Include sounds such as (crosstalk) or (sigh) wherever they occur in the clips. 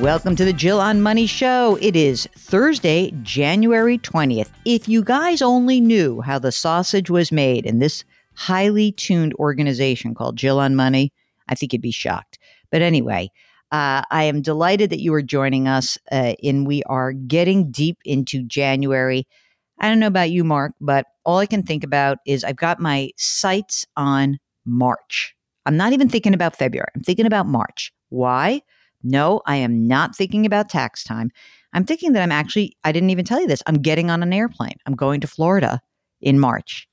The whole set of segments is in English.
Welcome to the Jill on Money Show. It is Thursday, January 20th. If you guys only knew how the sausage was made in this highly tuned organization called Jill on Money, I think you'd be shocked. But anyway, uh, I am delighted that you are joining us, uh, and we are getting deep into January. I don't know about you, Mark, but all I can think about is I've got my sights on March. I'm not even thinking about February. I'm thinking about March. Why? No, I am not thinking about tax time. I'm thinking that I'm actually, I didn't even tell you this, I'm getting on an airplane. I'm going to Florida in March.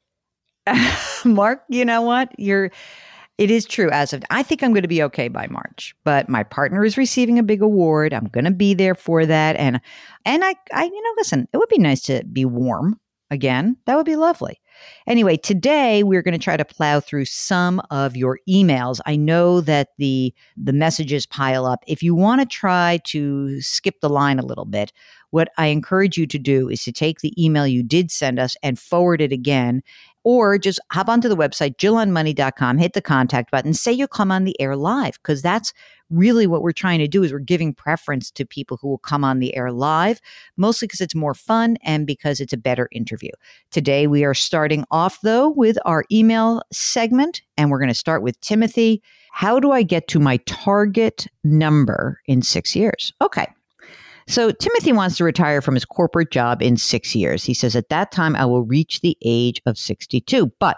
(laughs) Mark, you know what? You're, it is true as of, I think I'm going to be okay by March, but my partner is receiving a big award. I'm going to be there for that. And, and I, I, you know, listen, it would be nice to be warm again. That would be lovely. Anyway, today we're going to try to plow through some of your emails. I know that the the messages pile up. If you want to try to skip the line a little bit, what I encourage you to do is to take the email you did send us and forward it again or just hop onto the website, jillonmoney.com, hit the contact button, say you'll come on the air live, because that's really what we're trying to do is we're giving preference to people who will come on the air live, mostly because it's more fun and because it's a better interview. Today, we are starting off, though, with our email segment, and we're going to start with Timothy. How do I get to my target number in six years? Okay. So Timothy wants to retire from his corporate job in six years. He says, at that time, I will reach the age of 62. But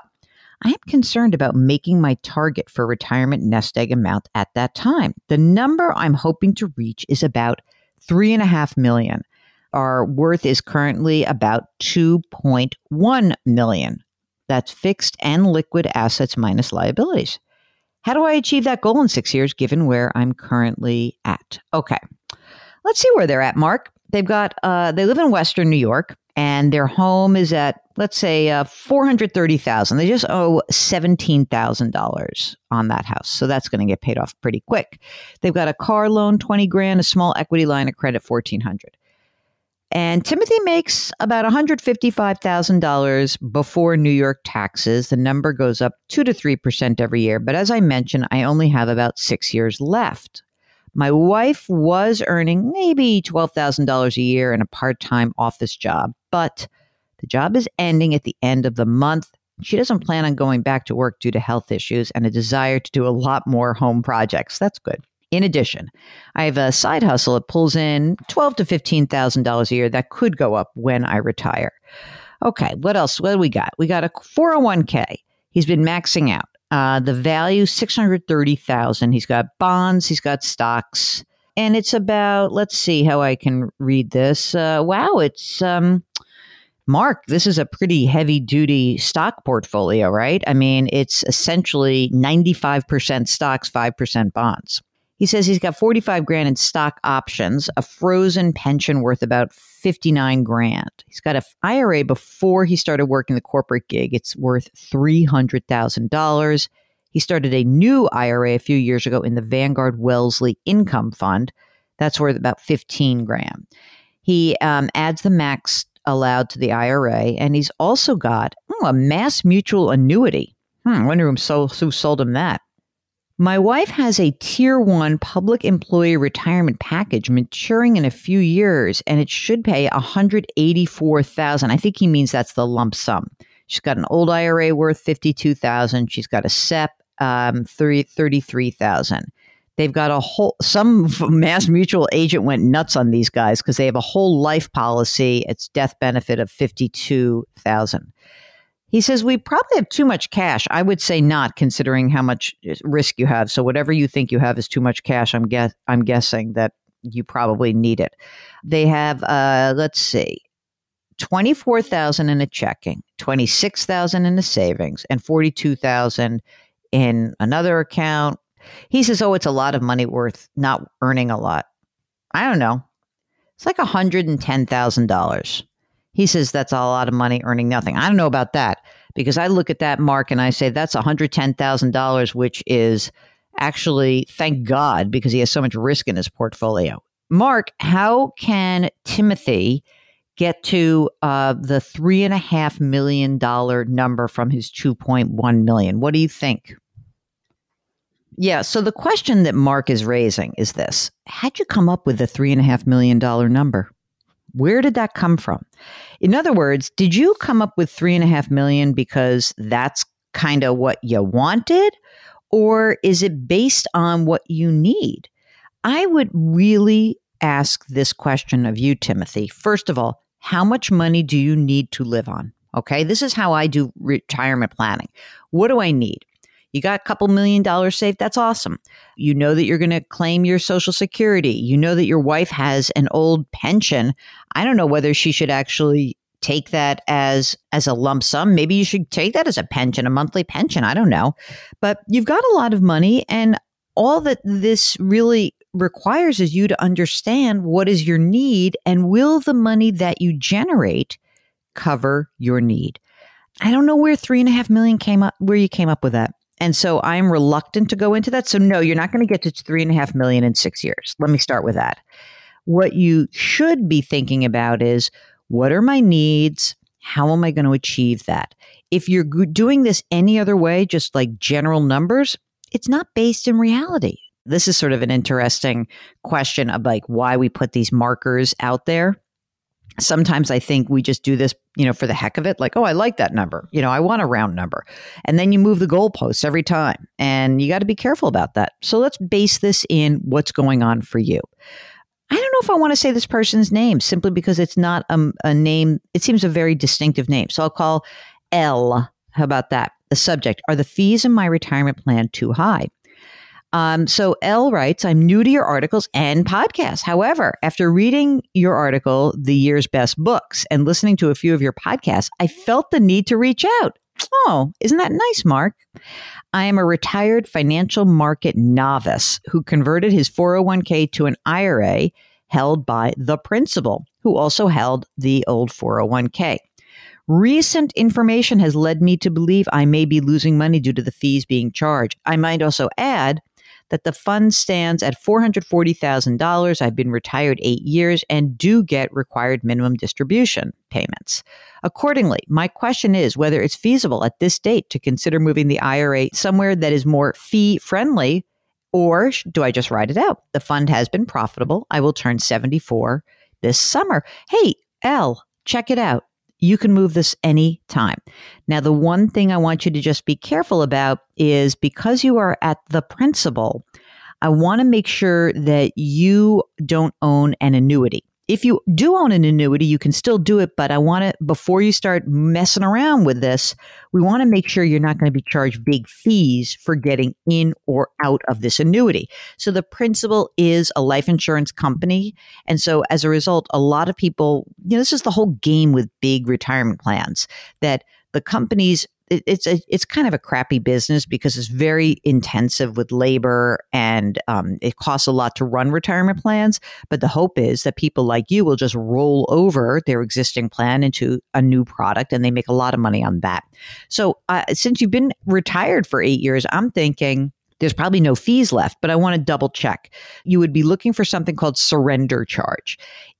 I am concerned about making my target for retirement nest egg amount at that time. The number I'm hoping to reach is about three and a half million. Our worth is currently about 2.1 million. That's fixed and liquid assets minus liabilities. How do I achieve that goal in six years given where I'm currently at? Okay. Let's see where they're at, Mark. They've got, uh, they live in Western New York and their home is at, let's say, uh, 430000 They just owe $17,000 on that house. So that's going to get paid off pretty quick. They've got a car loan, 20 grand, a small equity line of credit, 1400 and Timothy makes about $155,000 before New York taxes. The number goes up 2 to 3% every year. But as I mentioned, I only have about six years left. My wife was earning maybe $12,000 a year in a part time office job, but the job is ending at the end of the month. She doesn't plan on going back to work due to health issues and a desire to do a lot more home projects. That's good. In addition, I have a side hustle that pulls in twelve to fifteen thousand dollars a year that could go up when I retire. Okay, what else? What do we got? We got a 401k. He's been maxing out. Uh, the value six hundred thirty thousand. He's got bonds. He's got stocks, and it's about. Let's see how I can read this. Uh, wow, it's um, Mark. This is a pretty heavy duty stock portfolio, right? I mean, it's essentially ninety five percent stocks, five percent bonds. He says he's got 45 grand in stock options, a frozen pension worth about 59 grand. He's got an IRA before he started working the corporate gig. It's worth $300,000. He started a new IRA a few years ago in the Vanguard Wellesley Income Fund. That's worth about 15 grand. He um, adds the max allowed to the IRA, and he's also got oh, a mass mutual annuity. Hmm, I wonder who sold, who sold him that. My wife has a tier one public employee retirement package maturing in a few years, and it should pay 184000 I think he means that's the lump sum. She's got an old IRA worth 52000 She's got a SEP, um, 33,000. They've got a whole, some mass mutual agent went nuts on these guys because they have a whole life policy. It's death benefit of 52,000. He says, We probably have too much cash. I would say not, considering how much risk you have. So, whatever you think you have is too much cash. I'm, guess, I'm guessing that you probably need it. They have, uh, let's see, 24,000 in a checking, 26,000 in a savings, and 42,000 in another account. He says, Oh, it's a lot of money worth not earning a lot. I don't know. It's like $110,000. He says that's a lot of money earning nothing. I don't know about that because I look at that mark and I say that's $110,000, which is actually, thank God, because he has so much risk in his portfolio. Mark, how can Timothy get to uh, the three and a half million dollar number from his 2.1 million? What do you think? Yeah. So the question that Mark is raising is this How'd you come up with the three and a half million dollar number? Where did that come from? In other words, did you come up with three and a half million because that's kind of what you wanted? Or is it based on what you need? I would really ask this question of you, Timothy. First of all, how much money do you need to live on? Okay, this is how I do retirement planning. What do I need? You got a couple million dollars saved. That's awesome. You know that you're going to claim your Social Security. You know that your wife has an old pension. I don't know whether she should actually take that as as a lump sum maybe you should take that as a pension a monthly pension i don't know but you've got a lot of money and all that this really requires is you to understand what is your need and will the money that you generate cover your need i don't know where three and a half million came up where you came up with that and so I'm reluctant to go into that. So, no, you're not going to get to three and a half million in six years. Let me start with that. What you should be thinking about is what are my needs? How am I going to achieve that? If you're doing this any other way, just like general numbers, it's not based in reality. This is sort of an interesting question of like why we put these markers out there sometimes I think we just do this, you know, for the heck of it. Like, oh, I like that number. You know, I want a round number. And then you move the goalposts every time. And you got to be careful about that. So let's base this in what's going on for you. I don't know if I want to say this person's name simply because it's not a, a name. It seems a very distinctive name. So I'll call L. How about that? The subject Are the fees in my retirement plan too high? Um, so L writes, I'm new to your articles and podcasts. However, after reading your article, The Year's Best Books, and listening to a few of your podcasts, I felt the need to reach out. Oh, isn't that nice, Mark? I am a retired financial market novice who converted his 401k to an IRA held by the principal, who also held the old 401k. Recent information has led me to believe I may be losing money due to the fees being charged. I might also add that the fund stands at $440,000. I've been retired eight years and do get required minimum distribution payments. Accordingly, my question is whether it's feasible at this date to consider moving the IRA somewhere that is more fee friendly or do I just write it out? The fund has been profitable. I will turn 74 this summer. Hey, L, check it out you can move this any time. Now, the one thing I want you to just be careful about is because you are at the principal, I want to make sure that you don't own an annuity if you do own an annuity, you can still do it. But I want to, before you start messing around with this, we want to make sure you're not going to be charged big fees for getting in or out of this annuity. So the principal is a life insurance company. And so as a result, a lot of people, you know, this is the whole game with big retirement plans that the companies it's a it's kind of a crappy business because it's very intensive with labor and um, it costs a lot to run retirement plans. But the hope is that people like you will just roll over their existing plan into a new product, and they make a lot of money on that. So uh, since you've been retired for eight years, I'm thinking there's probably no fees left, but I want to double check. You would be looking for something called surrender charge.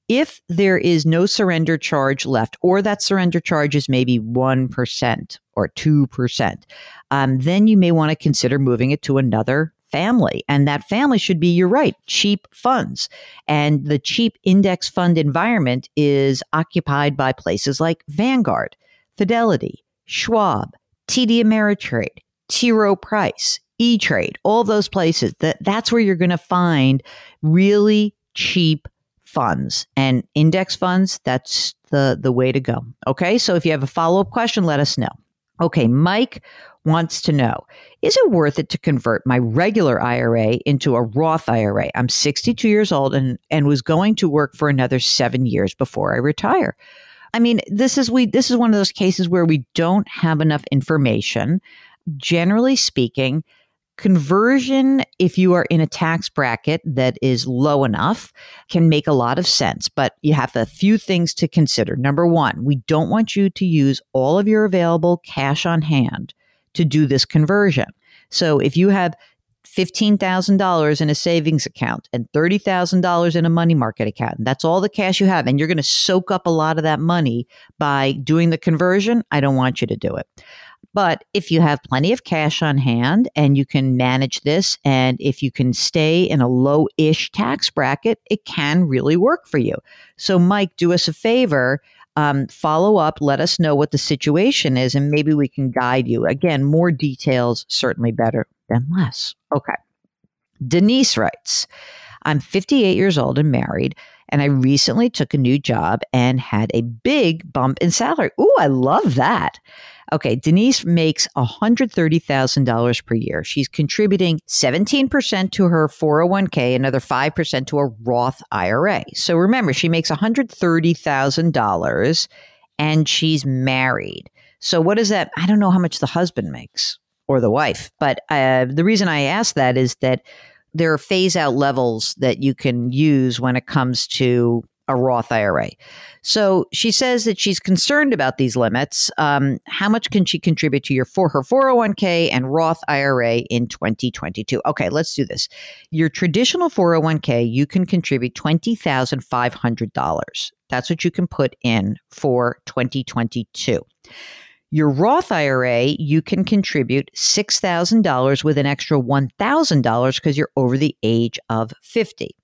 If there is no surrender charge left, or that surrender charge is maybe 1% or 2%, um, then you may want to consider moving it to another family. And that family should be, you're right, cheap funds. And the cheap index fund environment is occupied by places like Vanguard, Fidelity, Schwab, TD Ameritrade, T. Rowe Price, E-Trade, all those places. That that's where you're going to find really cheap funds and index funds. That's the the way to go. Okay, so if you have a follow up question, let us know. Okay, Mike wants to know Is it worth it to convert my regular IRA into a Roth IRA? I'm 62 years old and, and was going to work for another seven years before I retire. I mean, this is we this is one of those cases where we don't have enough information. Generally speaking, conversion if you are in a tax bracket that is low enough can make a lot of sense but you have a few things to consider number 1 we don't want you to use all of your available cash on hand to do this conversion so if you have $15,000 in a savings account and $30,000 in a money market account. And that's all the cash you have. And you're going to soak up a lot of that money by doing the conversion. I don't want you to do it. But if you have plenty of cash on hand and you can manage this, and if you can stay in a low ish tax bracket, it can really work for you. So, Mike, do us a favor. Um, follow up, let us know what the situation is, and maybe we can guide you. Again, more details, certainly better than less. Okay. Denise writes I'm 58 years old and married, and I recently took a new job and had a big bump in salary. Ooh, I love that. Okay, Denise makes $130,000 per year. She's contributing 17% to her 401k, another 5% to a Roth IRA. So remember, she makes $130,000 and she's married. So what is that? I don't know how much the husband makes or the wife, but uh, the reason I ask that is that there are phase out levels that you can use when it comes to a Roth IRA. So she says that she's concerned about these limits. Um, how much can she contribute to your for her 401k and Roth IRA in 2022? Okay, let's do this. Your traditional 401k, you can contribute $20,500. That's what you can put in for 2022. Your Roth IRA, you can contribute $6,000 with an extra $1,000 because you're over the age of 50.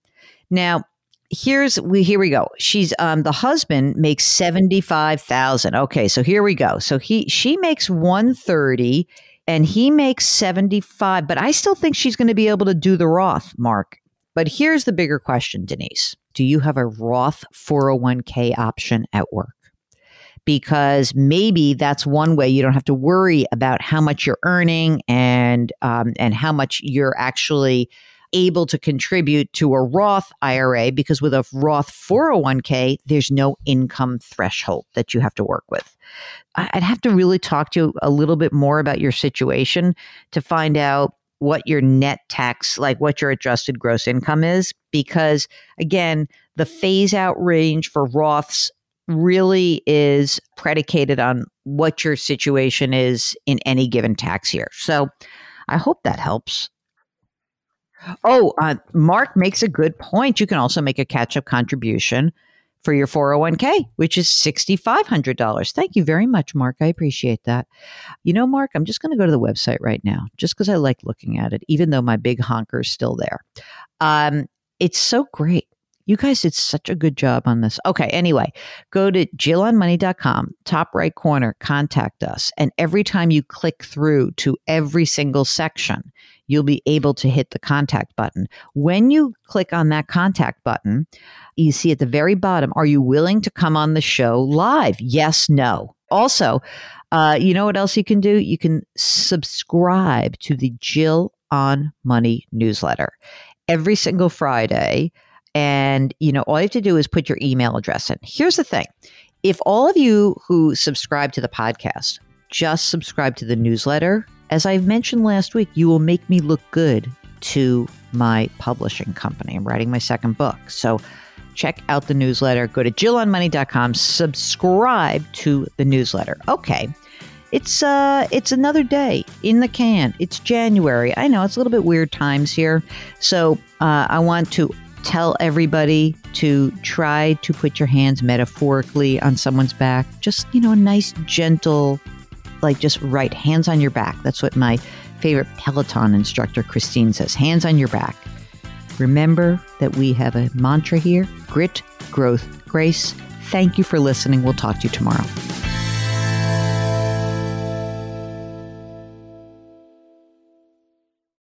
Now, here's we here we go. She's um the husband makes 75,000. Okay, so here we go. So he she makes 130 and he makes 75, but I still think she's going to be able to do the Roth, Mark. But here's the bigger question, Denise. Do you have a Roth 401k option at work? Because maybe that's one way you don't have to worry about how much you're earning and um, and how much you're actually able to contribute to a Roth IRA because with a Roth 401k, there's no income threshold that you have to work with. I'd have to really talk to you a little bit more about your situation to find out what your net tax, like what your adjusted gross income is, because again, the phase out range for Roths really is predicated on what your situation is in any given tax year. So I hope that helps. Oh, uh, Mark makes a good point. You can also make a catch up contribution for your 401k, which is $6,500. Thank you very much, Mark. I appreciate that. You know, Mark, I'm just going to go to the website right now just because I like looking at it, even though my big honker is still there. Um, it's so great. You guys did such a good job on this. Okay, anyway, go to jillonmoney.com, top right corner, contact us. And every time you click through to every single section, you'll be able to hit the contact button. When you click on that contact button, you see at the very bottom, are you willing to come on the show live? Yes, no. Also, uh, you know what else you can do? You can subscribe to the Jill on Money newsletter every single Friday. And, you know, all you have to do is put your email address in. Here's the thing if all of you who subscribe to the podcast just subscribe to the newsletter, as I mentioned last week, you will make me look good to my publishing company. I'm writing my second book. So check out the newsletter. Go to jillonmoney.com, subscribe to the newsletter. Okay. It's uh it's another day in the can. It's January. I know it's a little bit weird times here. So uh, I want to tell everybody to try to put your hands metaphorically on someone's back. Just, you know, a nice gentle like just right hands on your back. That's what my favorite Peloton instructor, Christine, says hands on your back. Remember that we have a mantra here grit, growth, grace. Thank you for listening. We'll talk to you tomorrow.